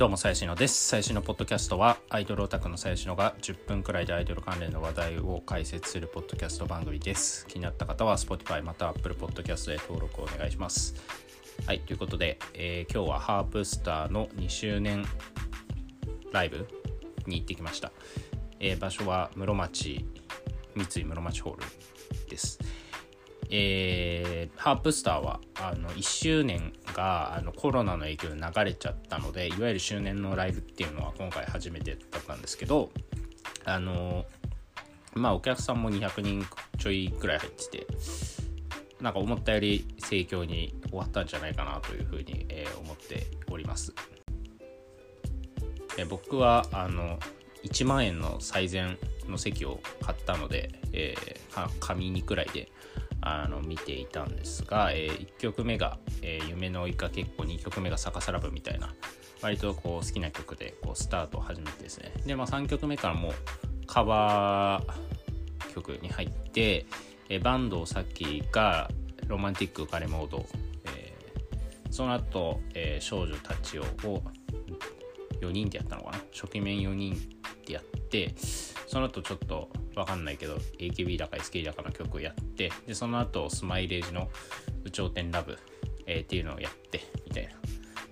どうも、さやしのです。最新のポッドキャストは、アイドルオタクのさやしのが10分くらいでアイドル関連の話題を解説するポッドキャスト番組です。気になった方は、Spotify または Apple Podcast で登録をお願いします。はい、ということで、えー今日はハープスターの2周年ライブに行ってきました。えー場所は室町、三井室町ホールです。えーハープスターはあの1周年があのコロナの影響で流れちゃったのでいわゆる周年のライブっていうのは今回初めてだったんですけどあのまあお客さんも200人ちょいくらい入っててなんか思ったより盛況に終わったんじゃないかなというふうに、えー思っております。え僕はあの1万円の最善の席を買ったので、えー紙にくらいであの見ていたんですが、え1曲目が、えー夢の追いかけっこ」2曲目が「逆さラブ」みたいな割とこう好きな曲でこうスタートを始めてですね。で、まあ、3曲目からもうカバー曲に入って、えー、坂東咲が「ロマンティック浮かれモード」えーその後、えー少女たちを」を4人でやったのかな？初期面4人でやってその後ちょっとわかんないけど AKB だか SK だかの曲をやってでその後スマイレージの「有頂天ラブ」えーっていうのをやってみたいな、ま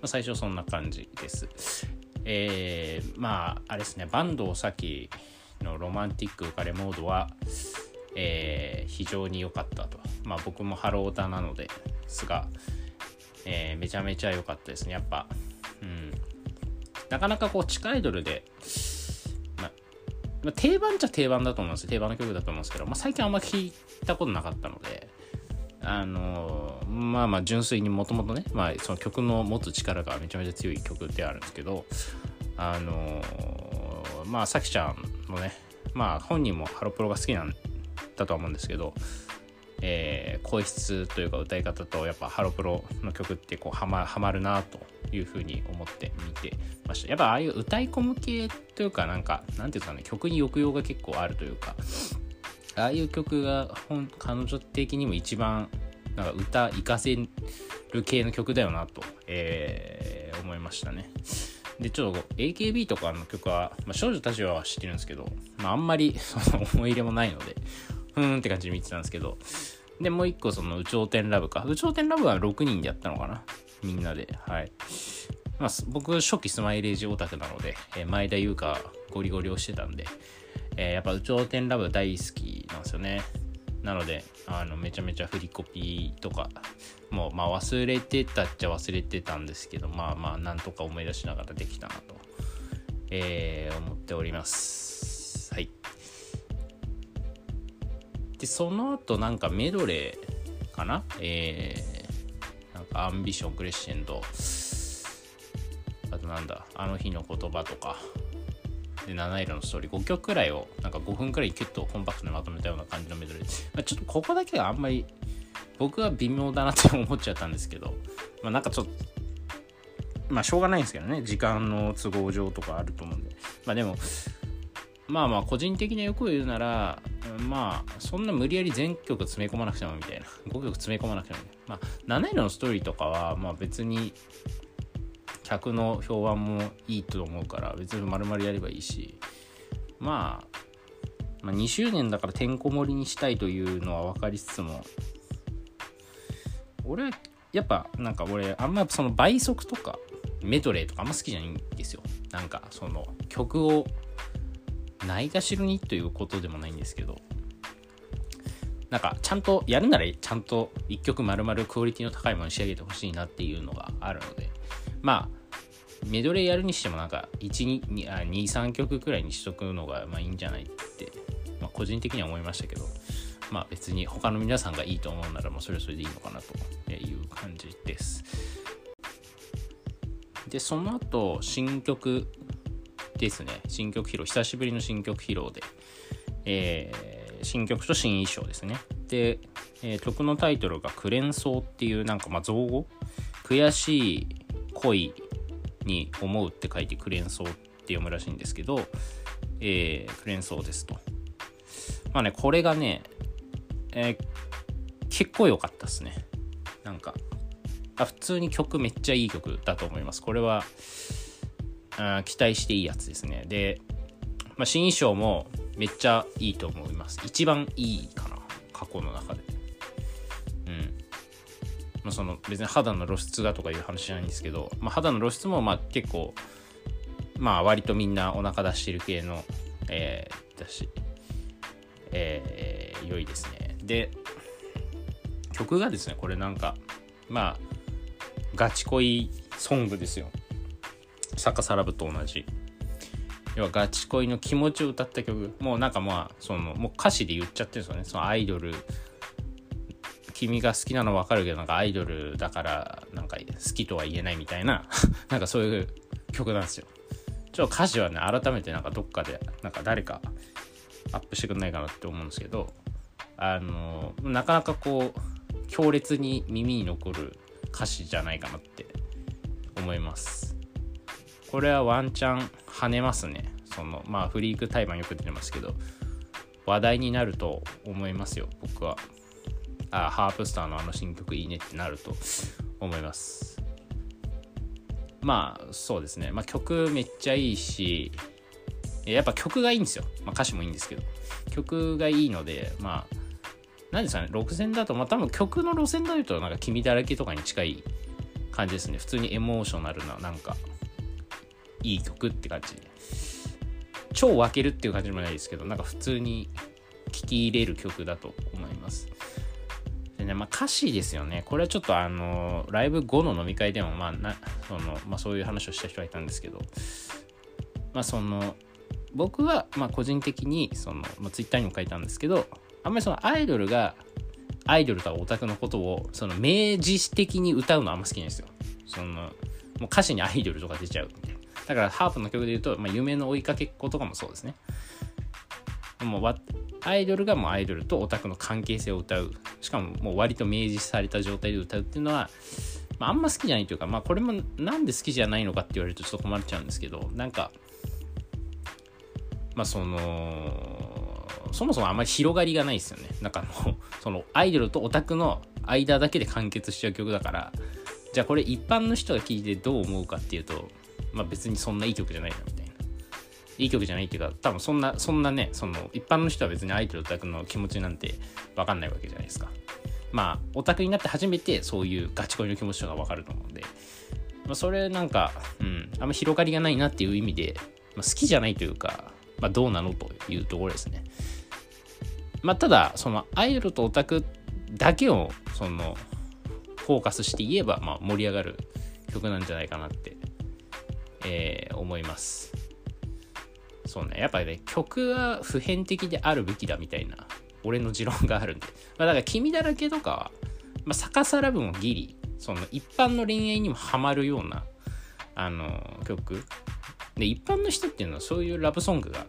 あ、最初そんな感じです。えーまああれですね。坂東咲のロマンティック浮かれモードはえー非常に良かったと。まあ僕もハロータなのですが、えーめちゃめちゃ良かったですね。やっぱうん。なかなかこう地下アイドルで、まあ定番っちゃ定番だと思うんですよ。定番の曲だと思うんですけど、まあ、最近あんま聞いたことなかったのであのーまあまあ純粋にもともとね、まあ、その曲の持つ力がめちゃめちゃ強い曲であるんですけどあのーまあさきちゃんのねまあ本人もハロプロが好きなんだとは思うんですけどえー声質というか歌い方とやっぱハロプロの曲ってこうはまはまるなというふうに思って見てました。やっぱああいう歌い込む系というかなんかなんていうんですかね曲に抑揚が結構あるというかああいう曲が本彼女的にも一番なんか歌活かせる系の曲だよなと、えー思いましたね。でちょっと AKB とかの曲は、まあ、少女たちは知ってるんですけど、まあ、あんまりその思い入れもないのでふーんって感じで見てたんですけど。でもう一個その「有頂天ラブ」か「有頂天ラブ」は6人でやったのかな？みんなで。はい。まあ僕初期スマイレージオタクなので、えー前田優香ゴリゴリをしてたんで、えーやっぱ「有頂天ラブ」大好きなんですよね。なのであのめちゃめちゃ振りコピーとかもうまあ忘れてたっちゃ忘れてたんですけどまあまあなんとか思い出しながらできたなと、えー思っております。はい。でその後なんかメドレーかな？えー、なんかアンビションクレッシェンドあとなんだ？あの日の言葉とか。で七色のストーリー。5曲くらいをなんか5分くらいキュッとコンパクトにまとめたような感じのメドレー、まあ、ちょっとここだけはあんまり僕は微妙だなって思っちゃったんですけど。まあなんかちょっとまあしょうがないんですけどね。時間の都合上とかあると思うんで。まあでもまあまあ個人的な欲を言うならまあそんな無理やり全曲詰め込まなくてもみたいな。5曲詰め込まなくてもまあ七色のストーリーとかはまあ別に客の評判もいいと思うから別に丸々やればいいし、まあ、まあ2周年だからてんこ盛りにしたいというのは分かりつつも俺やっぱなんか俺あんまその倍速とかメドレーとかあんま好きじゃないんですよ。なんかその曲をないがしろにということでもないんですけどなんかちゃんとやるならちゃんと1曲丸々クオリティの高いものに仕上げてほしいなっていうのがあるのでまあメドレーやるにしてもなんか123曲くらいにしとくのがまあいいんじゃないって、まあ、個人的には思いましたけどまあ別に他の皆さんがいいと思うならもうそれはそれでいいのかなという感じです。でその後新曲ですね。新曲披露。久しぶりの新曲披露で、えー新曲と新衣装ですね。で、えー曲のタイトルが「クレンソー」っていうなんかまあ造語？悔しい恋に思うって書いてクレンソーって読むらしいんですけど、えークレンソーですと。まあねこれがね、えー結構良かったですね。なんかあ普通に曲めっちゃいい曲だと思います。これはあ期待していいやつですね。で、まあ、新衣装もめっちゃいいと思います。一番いいかな過去の中で。うん。まあ、その別に肌の露出がとかいう話じゃないんですけど、まあ、肌の露出もまあ結構まあ割とみんなお腹出してる系の、えー、だし、えー、良いですね。で曲がですねこれなんかまあガチ恋ソングですよ。サカサラブと同じ。要はガチ恋の気持ちを歌った曲。もうなんかまあそのもう歌詞で言っちゃってるんですよね。そのアイドル。君が好きなの分かるけどなんかアイドルだからなんか好きとは言えないみたいな。なんかそういう曲なんですよ。ちょっと歌詞はね改めてなんかどっかでなんか誰かアップしてくんないかなって思うんですけど。あのなかなかこう強烈に耳に残る歌詞じゃないかなって思います。これはワンチャン跳ねますね。そのまあフリークタイマンよく出てますけど話題になると思いますよ僕は。あハープスターのあの新曲いいねってなると。思います。まあそうですね。まあ曲めっちゃいいしやっぱ曲がいいんですよ、まあ、歌詞もいいんですけど。曲がいいのでまあ何ですかね。路線だとまあ多分曲の路線で言うとなんか君だらけとかに近い感じですね。普通にエモーショナルななんか。いい曲って感じ超分けるっていう感じもないですけどなんか普通に聴き入れる曲だと思いますでね、まあ、歌詞ですよね。これはちょっとあの、ライブ後の飲み会でも、まあ、なそのまあ、そういう話をした人がいたんですけど、まあ、その、僕は、まあ、個人的に、その、まあ、ツイッターにも書いたんですけど、あんまりそのアイドルが、アイドルとかオタクのことを、その、明示的に歌うのあんま好きなんですよ。その、もう歌詞にアイドルとか出ちゃうみたいな。だから、ハープの曲で言うと、まあ、夢の追いかけっことかもそうですね。もうアイドルがもうアイドルとオタクの関係性を歌うしかももう割と明示された状態で歌うっていうのは、まあ、あんま好きじゃないというか、まあ、これもなんで好きじゃないのかって言われるとちょっと困っちゃうんですけどなんかまあそのそもそもあんまり広がりがないですよねなんかもう そのアイドルとオタクの間だけで完結しちゃう曲だからじゃあこれ一般の人が聴いてどう思うかっていうとまあ別にそんないい曲じゃないなみたいな。いい曲じゃないっていうか多分そんなそんなねその一般の人は別にアイドルオタクの気持ちなんて分かんないわけじゃないですか。まあオタクになって初めてそういうガチ恋の気持ちとか分かると思うんで、まあ、それなんかうんあんま広がりがないなっていう意味で、まあ、好きじゃないというか、まあ、どうなのというところですね。まあただそのアイドルとオタクだけをそのフォーカスして言えば、まあ、盛り上がる曲なんじゃないかなって、えー、思いますそうね、やっぱりね、曲は普遍的であるべきだみたいな、俺の持論があるんで。まあ、だから、君だらけとかは、まあ、逆さラブもギリ、その一般の恋愛にもハマるような、あの曲。で、一般の人っていうのはそういうラブソングが、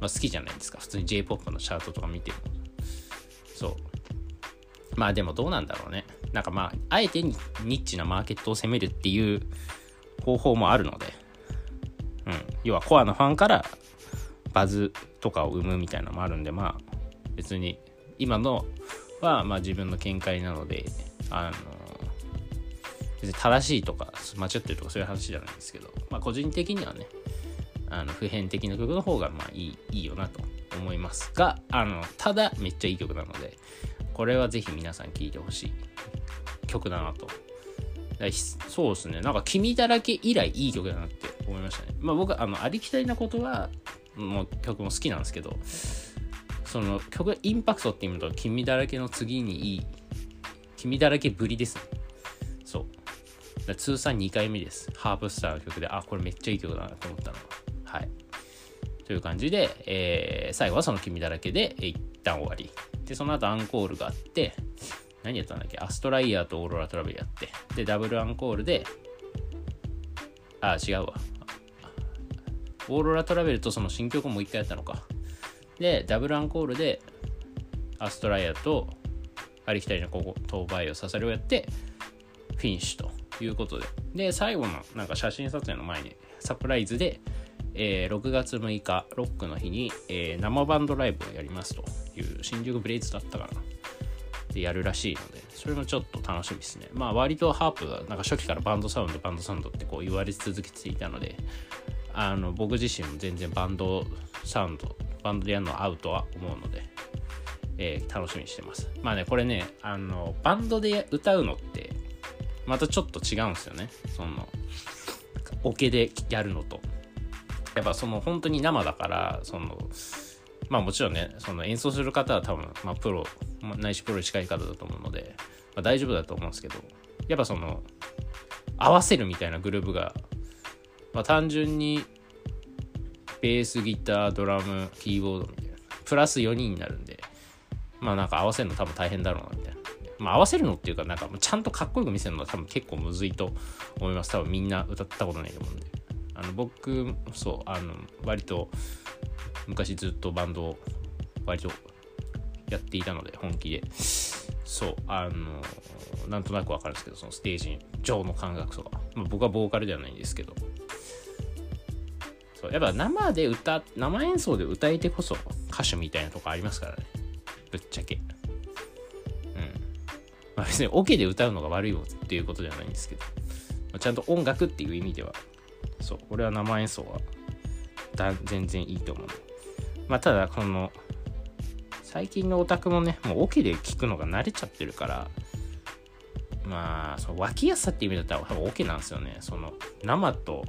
まあ、好きじゃないですか。普通に J-POP のチャートとか見ても。そう。まあでもどうなんだろうね。なんかまあ、あえてニッチなマーケットを攻めるっていう方法もあるので、うん。要はコアのファンからバズとかを生むみたいなのもあるんでまあ別に今のはまあ自分の見解なのであの別に正しいとか間違ってるとかそういう話じゃないんですけどまあ個人的にはねあの普遍的な曲の方がまあいいいいよなと思いますがあのただめっちゃいい曲なのでこれはぜひ皆さん聴いてほしい曲だなとそうですね。なんか「君だらけ」以来いい曲だなって思いましたね。まあ僕あのありきたりなことはもう曲も好きなんですけどその曲インパクトって意味と君だらけの次にいい君だらけぶりですね。そう。通算2回目です。ハープスターの曲であこれめっちゃいい曲だなと思ったのは。はい。という感じで、えー、最後はその君だらけで、一旦終わり。でその後アンコールがあって何やったんだっけ？アストライヤーとオーロラトラベルやってでダブルアンコールであ違うわオーロラトラベルとその新曲もう一回やったのか。で、ダブルアンコールで、アストライアとありきたりのここ、当倍を刺されをやって、フィニッシュということで。で、最後のなんか写真撮影の前にサプライズで、えー、6月6日、ロックの日に、えー、生バンドライブをやりますという新宿ブレイズだったかな。でやるらしいので、それもちょっと楽しみですね。まあ割とハープがなんか初期からバンドサウンド、バンドサウンドってこう言われ続けていたので、あの僕自身も全然バンドサウンドバンドでやるのは合うとは思うので、えー、楽しみにしてます。まあねこれねあのバンドで歌うのってまたちょっと違うんですよね。そのオケでやるのと。やっぱその本当に生だからそのまあもちろんねその演奏する方は多分、まあ、プロないしプロに近い方だと思うので、まあ、大丈夫だと思うんですけどやっぱその合わせるみたいなグループが、まあ、単純にベースギタードラムキーボードみたいなプラス4人になるんでまあなんか合わせるの多分大変だろうなみたいな。まあ合わせるのっていうかなんかちゃんとかっこよく見せるのは多分結構むずいと思います。多分みんな歌ったことないと思うんで。あの僕そうあの割と昔ずっとバンドを割とやっていたので本気で。そうあのなんとなくわかるんですけどそのステージ上の感覚とか、まあ、僕はボーカルではないんですけど。そうやっぱ生で歌生演奏で歌えてこそ歌手みたいなとこありますからね。ぶっちゃけ。うん。まあ別にオ、ケで歌うのが悪いよっていうことではないんですけど、まあ、ちゃんと音楽っていう意味ではそうこれは生演奏はだ全然いいと思う。まあただこの最近のオタクもねもうオケで聴くのが慣れちゃってるからまあその脇やすさって意味だったら多分オケなんですよね。その生と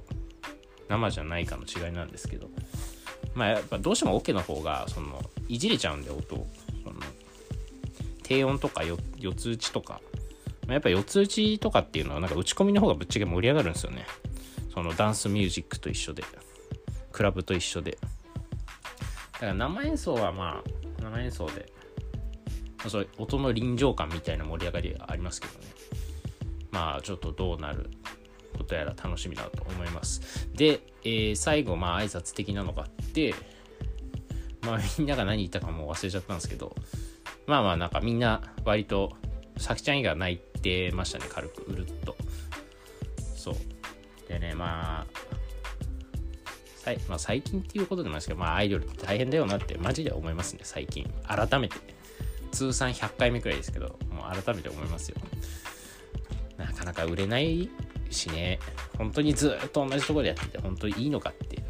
生じゃないかの違いなんですけど。まあやっぱどうしてもオケの方がそのいじれちゃうんで音その低音とか四つ打ちとか、まあ、やっぱ四つ打ちとかっていうのはなんか打ち込みの方がぶっちゃけ盛り上がるんですよね。そのダンスミュージックと一緒で。クラブと一緒で。から生演奏はまあ生演奏でそ音の臨場感みたいな盛り上がりありますけどね。まあちょっとどうなることやら楽しみだと思います。で、えー、最後まあ挨拶的なのがあってまあみんなが何言ったかもう忘れちゃったんですけどまあまあなんかみんな割とさきちゃん以外泣いてましたね軽く。うるっと。そう。でねまあはい。まあ、最近っていうことでもないですけど、まあ、アイドルって大変だよなってマジで思いますね最近。改めて。通算100回目くらいですけどもう改めて思いますよ。なかなか売れないしね。本当にずっと同じところでやってて本当にいいのかって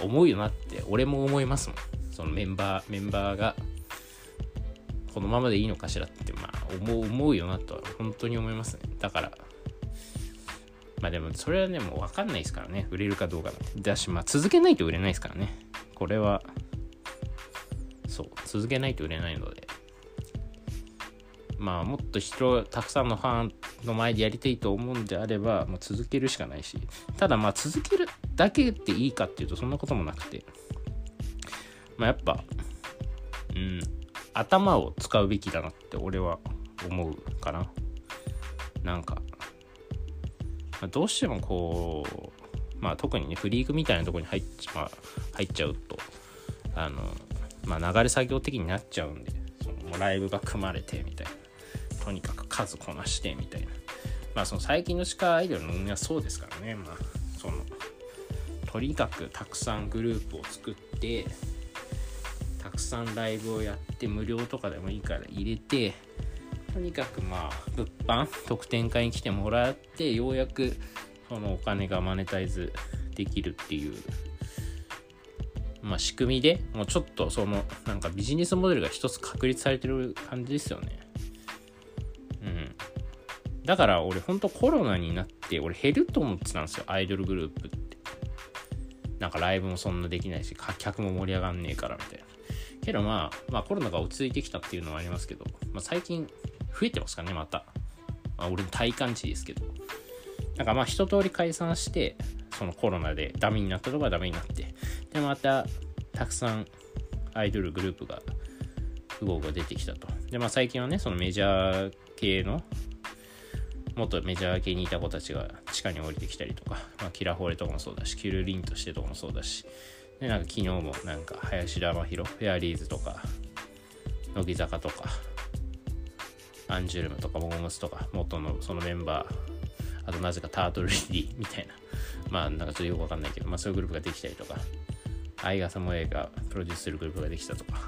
思うよなって俺も思いますもん。そのメンバーメンバーがこのままでいいのかしらってまあ思う思うよなとは本当に思いますね。だからまあでもそれはねもう分かんないですからね。売れるかどうかだしまあ続けないと売れないですからね。これはそう。続けないと売れないので。まあもっと人たくさんのファンの前でやりたいと思うんであれば、まあ、続けるしかないし。ただまあ続けるだけでいいかっていうとそんなこともなくて。まあやっぱうん頭を使うべきだなって俺は思うかな。なんか、まあ、どうしてもこうまあ特にねフリークみたいなとこに入っ,、まあ、入っちゃうとあのまあ流れ作業的になっちゃうんでそのもうライブが組まれてみたいな。とにかく数こなしてみたいな。まあその最近の地下アイドルの運営はそうですからね。まあそのとにかくたくさんグループを作ってたくさんライブをやって無料とかでもいいから入れてとにかくまあ物販特典会に来てもらってようやくそのお金がマネタイズできるっていうまあ仕組みでもうちょっとそのなんかビジネスモデルが一つ確立されてる感じですよね。うん。だから俺ほんとコロナになって俺減ると思ってたんですよアイドルグループって。なんかライブもそんなできないし客も盛り上がんねえからみたいな。けどまあまあコロナが落ち着いてきたっていうのはありますけど、まあ、最近増えてますかねまた、まあ、俺の体感値ですけど。なんかまあ一通り解散してそのコロナでダメになったとこはダメになって。でまたたくさんアイドルグループが符号が出てきたと。でまあ最近はねそのメジャー系の元メジャー系にいた子たちが地下に降りてきたりとか、まあ、キラホレとかもそうだし、キュルリンとしてとかもそうだし、で、なんか昨日もなんか林田真宏、フェアリーズとか、乃木坂とか、アンジュルムとかモームスとか、元のそのメンバー、あとなぜかタートルレディみたいな、まあなんかちょっとよくわかんないけど、まあそういうグループができたりとか、相笠萌えがプロデュースするグループができたとか、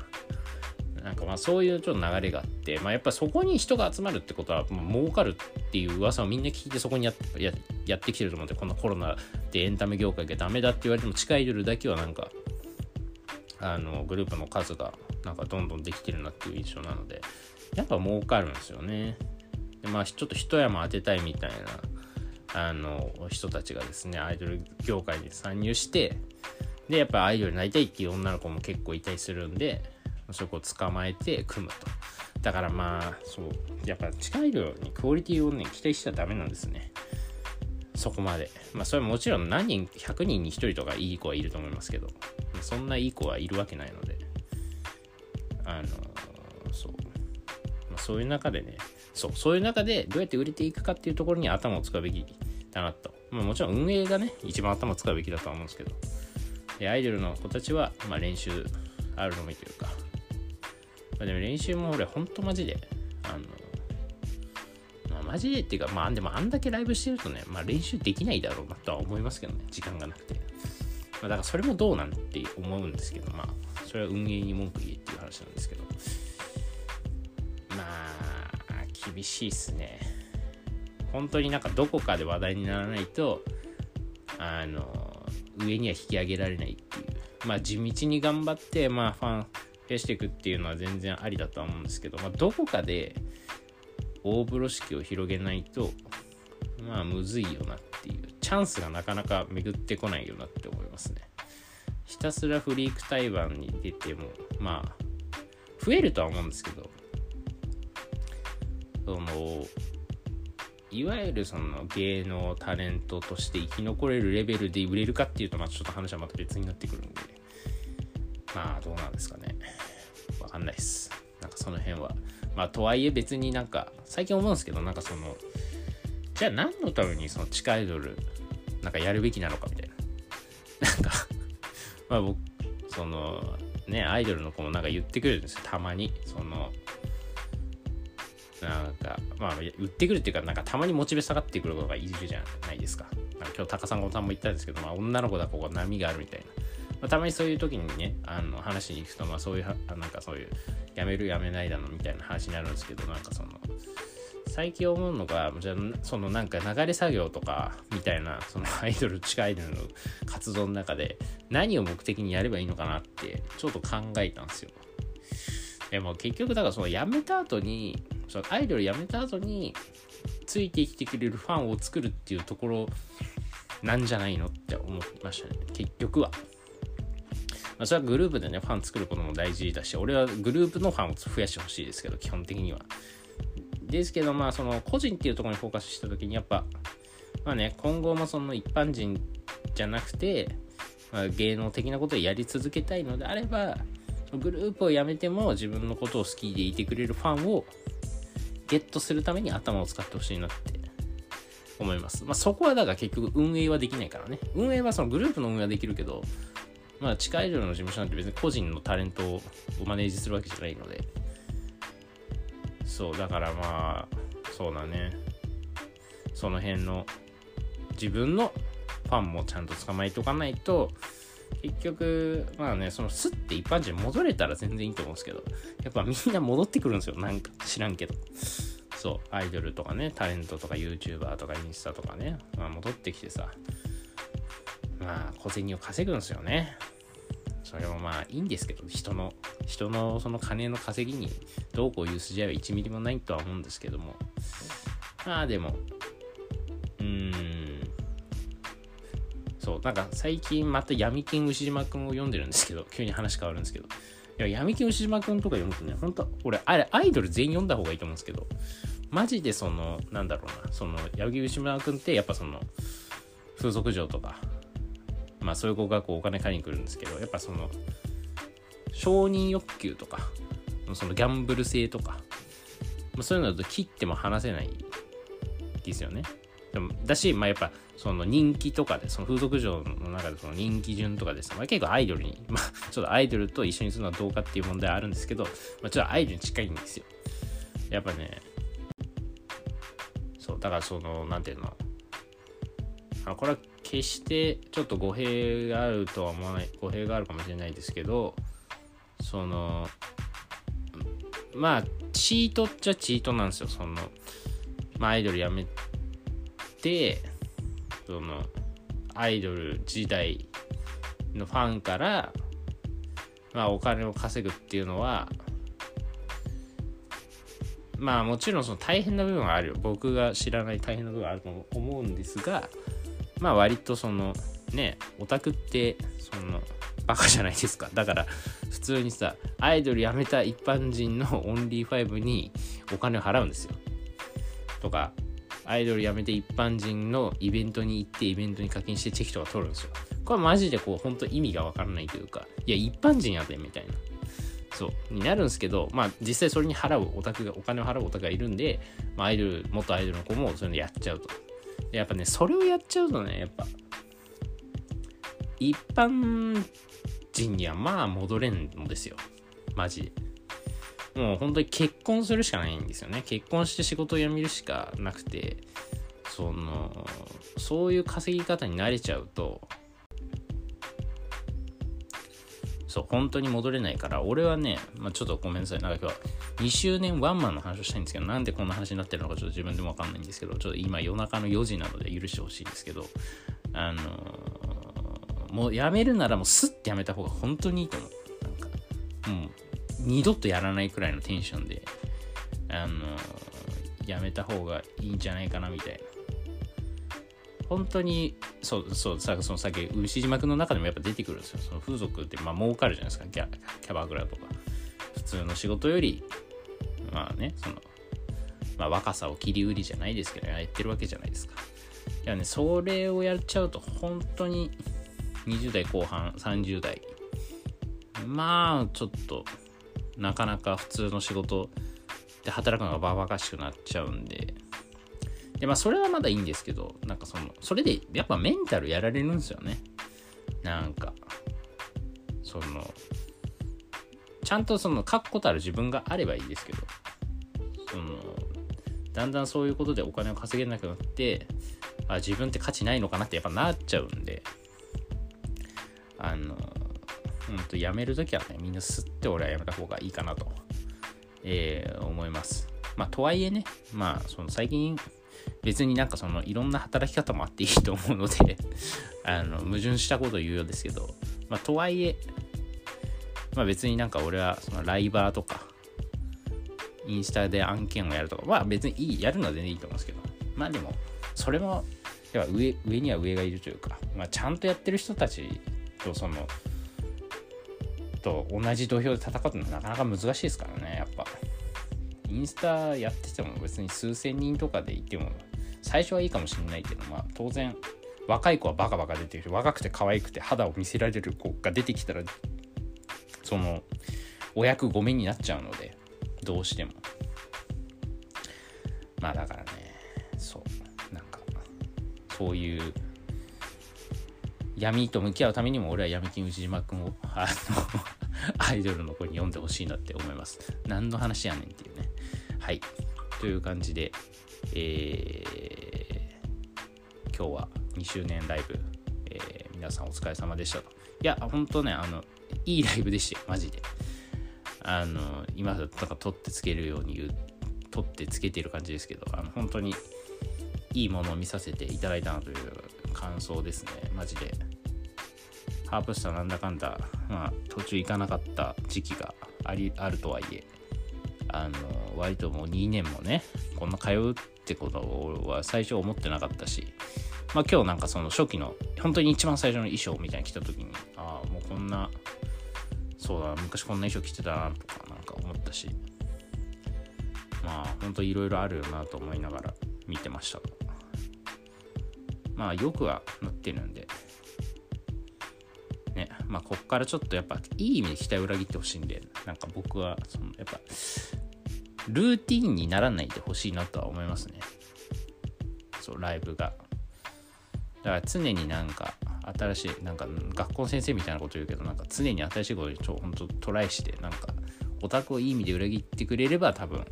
なんかまあそういうちょっと流れがあって、まあ、やっぱそこに人が集まるってことはもう儲かるっていう噂をみんな聞いてそこにやややってきてると思うんでこのコロナでエンタメ業界がダメだって言われても地下アイドルだけはなんかあのグループの数がなんかどんどんできてるなっていう印象なのでやっぱ儲かるんですよね。でまあちょっと一山当てたいみたいなあの人たちがですねアイドル業界に参入してでやっぱアイドルになりたいっていう女の子も結構いたりするんでそこを捕まえて組むとだからまあそうやっぱ近い量にクオリティをね期待しちゃダメなんですねそこまで。まあそれもちろん何人100人に1人とかいい子はいると思いますけど。そんないい子はいるわけないので。あのそう、まあ、そういう中でね。そうそういう中でどうやって売れていくかっていうところに頭を使うべきだなと、まあ、もちろん運営がね一番頭を使うべきだとは思うんですけど。でアイドルの子たちは、まあ、練習あるのみというか。まあ、でも練習も俺ほんとマジで、あの、マジでっていうか、まあでもあんだけライブしてるとね、まあ練習できないだろうなとは思いますけどね、時間がなくて。まあだからそれもどうなんて思うんですけど、まあそれは運営に文句言えっていう話なんですけど。まあ、厳しいっすね。本当になんかどこかで話題にならないと、あの、上には引き上げられないっていう。まあ地道に頑張って、まあファン、増やしていくっていうのは全然ありだとは思うんですけど、まあ、どこかで大風呂敷を広げないとまあむずいよなっていう。チャンスがなかなか巡ってこないよなって思いますね。ひたすらフリーク対バンに出てもまあ増えるとは思うんですけど。そのいわゆるその芸能タレントとして生き残れるレベルで売れるかっていうとまあちょっと話はまた別になってくるんで。まあどうなんですかね。わかんないっす。なんかその辺は。まあとはいえ別になんか最近思うんですけどなんかそのじゃあ何のためにその地下アイドルなんかやるべきなのかみたいな。なんかまあ僕そのねアイドルの子もなんか言ってくるんですよ。たまに。そのなんかまあ売ってくるっていうかなんかたまにモチベ下がってくる子がいるじゃないですか。か今日高さんごさんも言ったんですけど、まあ、女の子だここ波があるみたいな。まあ、たまにそういう時にねあの話に行くと、まあ、そういうなんかそういうやめるやめないだのみたいな話になるんですけどなんかその最近思うのがじゃそのなんか流れ作業とかみたいなそのアイドル地下アイドルの活動の中で何を目的にやればいいのかなってちょっと考えたんですよ。でも結局だからその辞めた後にそのアイドル辞めた後についてきてくれるファンを作るっていうところなんじゃないのって思いましたね。結局は。まあ、それはグループでね、ファン作ることも大事だし、俺はグループのファンを増やしてほしいですけど、基本的には。ですけど、まあ、その個人っていうところにフォーカスした時に、やっぱ、まあね、今後もその一般人じゃなくて、まあ、芸能的なことをやり続けたいのであれば、グループを辞めても自分のことを好きでいてくれるファンをゲットするために頭を使ってほしいなって思います。まあ、そこはだから結局運営はできないからね。運営はそのグループの運営はできるけど、まあ、地下アイドルの事務所なんて別に個人のタレントをマネージするわけじゃないので、そう、だからまあ、そうだね。その辺の自分のファンもちゃんと捕まえておかないと、結局、まあね、そのスッて一般人戻れたら全然いいと思うんですけど、やっぱみんな戻ってくるんですよ。なんか知らんけど。そう、アイドルとかね、タレントとか YouTuber とかインスタとかね、まあ、戻ってきてさ、まあ小銭を稼ぐんですよね。それもまあいいんですけど、人の、人のその金の稼ぎにどうこういう筋合いは1ミリもないとは思うんですけども。まあでも、うーん、そう、なんか最近また闇金牛島くんを読んでるんですけど、急に話変わるんですけど、いや、闇金牛島くんとか読むとね、本当俺、あれ、アイドル全員読んだ方がいいと思うんですけど、マジでその、なんだろうな、その、八木牛島くんってやっぱその、風俗嬢とか、まあそういう子がこうお金借りに来るんですけどやっぱその承認欲求とかそのギャンブル性とか、まあ、そういうのだと切っても話せないですよね。でもだしまあやっぱその人気とかでその風俗嬢の中でその人気順とかですまあ、結構アイドルに まあちょっとアイドルと一緒にするのはどうかっていう問題はあるんですけど、まあ、ちょっとアイドルに近いんですよ。やっぱねそうだからそのなんていうの？あこれは決してちょっと語弊があるとは思わない語弊があるかもしれないですけどそのまあチートっちゃチートなんですよ。その、まあ、アイドルやめてそのアイドル時代のファンから、まあ、お金を稼ぐっていうのはまあもちろんその大変な部分はあるよ。僕が知らない大変な部分はあると思うんですがまあ割とそのねオタクってそのバカじゃないですか。だから普通にさアイドル辞めた一般人のオンリー5にお金を払うんですよ。とかアイドル辞めて一般人のイベントに行ってイベントに課金してチェキとか取るんですよ。これマジでこう本当意味がわからないというかいや一般人やでみたいな。そうになるんですけどまあ実際それに払うオタクがお金を払うオタクがいるんで、まあ、アイドル元アイドルの子もそういうのやっちゃうと。やっぱねそれをやっちゃうとねやっぱ一般人にはまあ戻れんのですよ。マジで。もう本当に結婚するしかないんですよね。結婚して仕事を辞めるしかなくてそのそういう稼ぎ方に慣れちゃうとそう、本当に戻れないから、俺はね、まあ、ちょっとごめんなさい、なんか今日は2周年ワンマンの話をしたいんですけど、なんでこんな話になってるのかちょっと自分でもわかんないんですけど、ちょっと今夜中の4時なので許してほしいんですけど、あのー、もうやめるならもうスッてやめた方が本当にいいと思う。なんか、もう二度とやらないくらいのテンションで、あのー、やめた方がいいんじゃないかなみたいな。本当にそうそうさっき牛島君の中でもやっぱ出てくるんですよ。その風俗ってまあ儲かるじゃないですか。キャキャバクラとか。普通の仕事よりまあねそのまあ若さを切り売りじゃないですけどやってるわけじゃないですか。いやねそれをやっちゃうと本当に20代後半30代。まあちょっとなかなか普通の仕事で働くのがバババカしくなっちゃうんで。で、まあ、それはまだいいんですけど、なんかその、それでやっぱメンタルやられるんですよね。なんか、その、ちゃんとその、確固たる自分があればいいですけど、その、だんだんそういうことでお金を稼げなくなって、あ、自分って価値ないのかなってやっぱなっちゃうんで、あの、ほんとやめるときはね、みんな吸って俺はやめた方がいいかなと、えー、思います。まあ、とはいえね、まあ、その最近、別になんかそのいろんな働き方もあっていいと思うので あの矛盾したことを言うようですけど、まあ、とはいえ、まあ、別になんか俺はそのライバーとかインスタで案件をやるとかまあ別にいいやるのは全然いいと思うんですけどまあでもそれも要は上上には上がいるというか、まあ、ちゃんとやってる人たちとそのと同じ土俵で戦うのはなかなか難しいですからねやっぱ。インスタやってても別に数千人とかでいても最初はいいかもしれないけど、まあ、当然若い子はバカバカ出てる若くて可愛くて肌を見せられる子が出てきたらそのお役御免になっちゃうのでどうしても。まあだからねそう。なんかそういう闇と向き合うためにも俺は闇金内島君をあの アイドルの子に読んでほしいなって思います。何の話やねんっていうね。はい。という感じでえー、今日は2周年ライブ、えー、皆さんお疲れ様でしたと。いや、ほんとね、あの、いいライブでしたよ、マジで。あの、今だったら取ってつけるように言う、取ってつけてる感じですけど、あの、本当にいいものを見させていただいたなという感想ですね、マジで。ハープスターなんだかんだ、まあ、途中行かなかった時期がありあるとはいえ、あの割ともう2年もねこんな通うってことは最初思ってなかったしまあ今日なんかその初期の本当に一番最初の衣装みたいに来た時にああもうこんなそうだ昔こんな衣装着てたなとかなんか思ったしまあ本当いろいろあるよなと思いながら見てましたまあよくはなってるんでねまあこっからちょっとやっぱいい意味で期待を裏切ってほしいんでなんか僕はそのやっぱルーティンにならないでほしいなとは思いますね。そう、ライブが。だから常になんか新しい、なんか学校の先生みたいなこと言うけど、なんか常に新しいことにちょほんとトライして、なんかオタクをいい意味で裏切ってくれれば多分、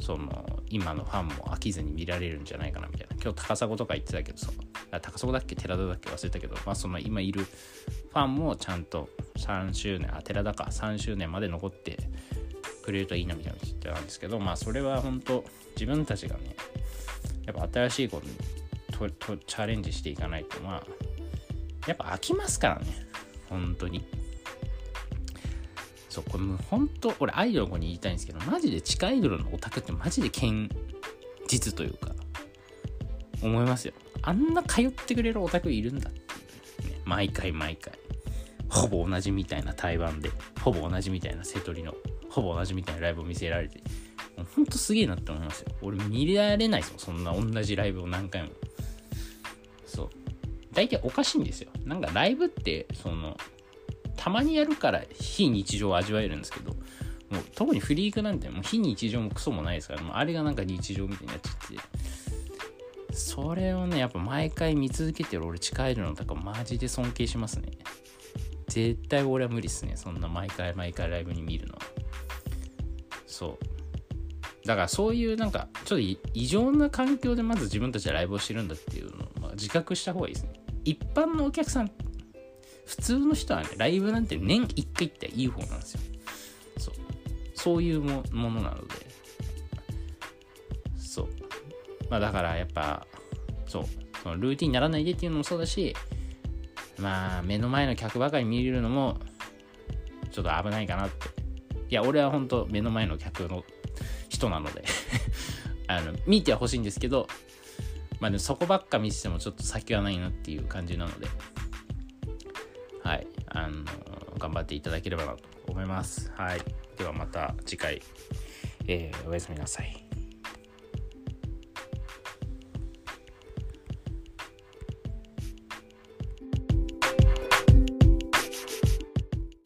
その今のファンも飽きずに見られるんじゃないかなみたいな。今日高砂とか言ってたけどさ、高砂だっけ寺田だっけ忘れたけど、まあその今いるファンもちゃんと3周年、あ、寺田か、3周年まで残ってくれるといいなみたいな言ってたんですけどまあそれは本当自分たちがねやっぱ新しいことにととチャレンジしていかないとまあやっぱ飽きますからね。本当に。そうこれもう本当俺アイドルの子に言いたいんですけどマジで地下アイドルのオタクってマジで堅実というか思いますよ。あんな通ってくれるオタクいるんだっていう、ね、毎回毎回。ほぼ同じみたいな台湾でほぼ同じみたいな瀬戸りのほぼ同じみたいなライブを見せられてもうほんとすげえなって思いますよ。俺見られないですもんそんな同じライブを何回も。大体おかしいんですよ。なんかライブってそのたまにやるから非日常を味わえるんですけどもう特にフリークなんてもう非日常もクソもないですからもうあれがなんか日常みたいになっちゃって。それをねやっぱ毎回見続けてる俺近いのとかマジで尊敬しますね。絶対俺は無理っすね。そんな毎回毎回ライブに見るのは。そう。だからそういうなんかちょっと異常な環境でまず自分たちはライブをしてるんだっていうのを、まあ、自覚した方がいいですね。一般のお客さん普通の人はねライブなんて年1回行ったらいい方なんですよ。そう。そういうもものなので。そう。まあだからやっぱそう。そのルーティンにならないでっていうのもそうだしまあ目の前の客ばかり見れるのもちょっと危ないかなって。いや俺は本当目の前の客の人なので。あの見てほしいんですけどまあでもそこばっか見せてもちょっと先はないなっていう感じなので。はい。あの頑張っていただければなと思います。はい。ではまた次回、えー、おやすみなさい。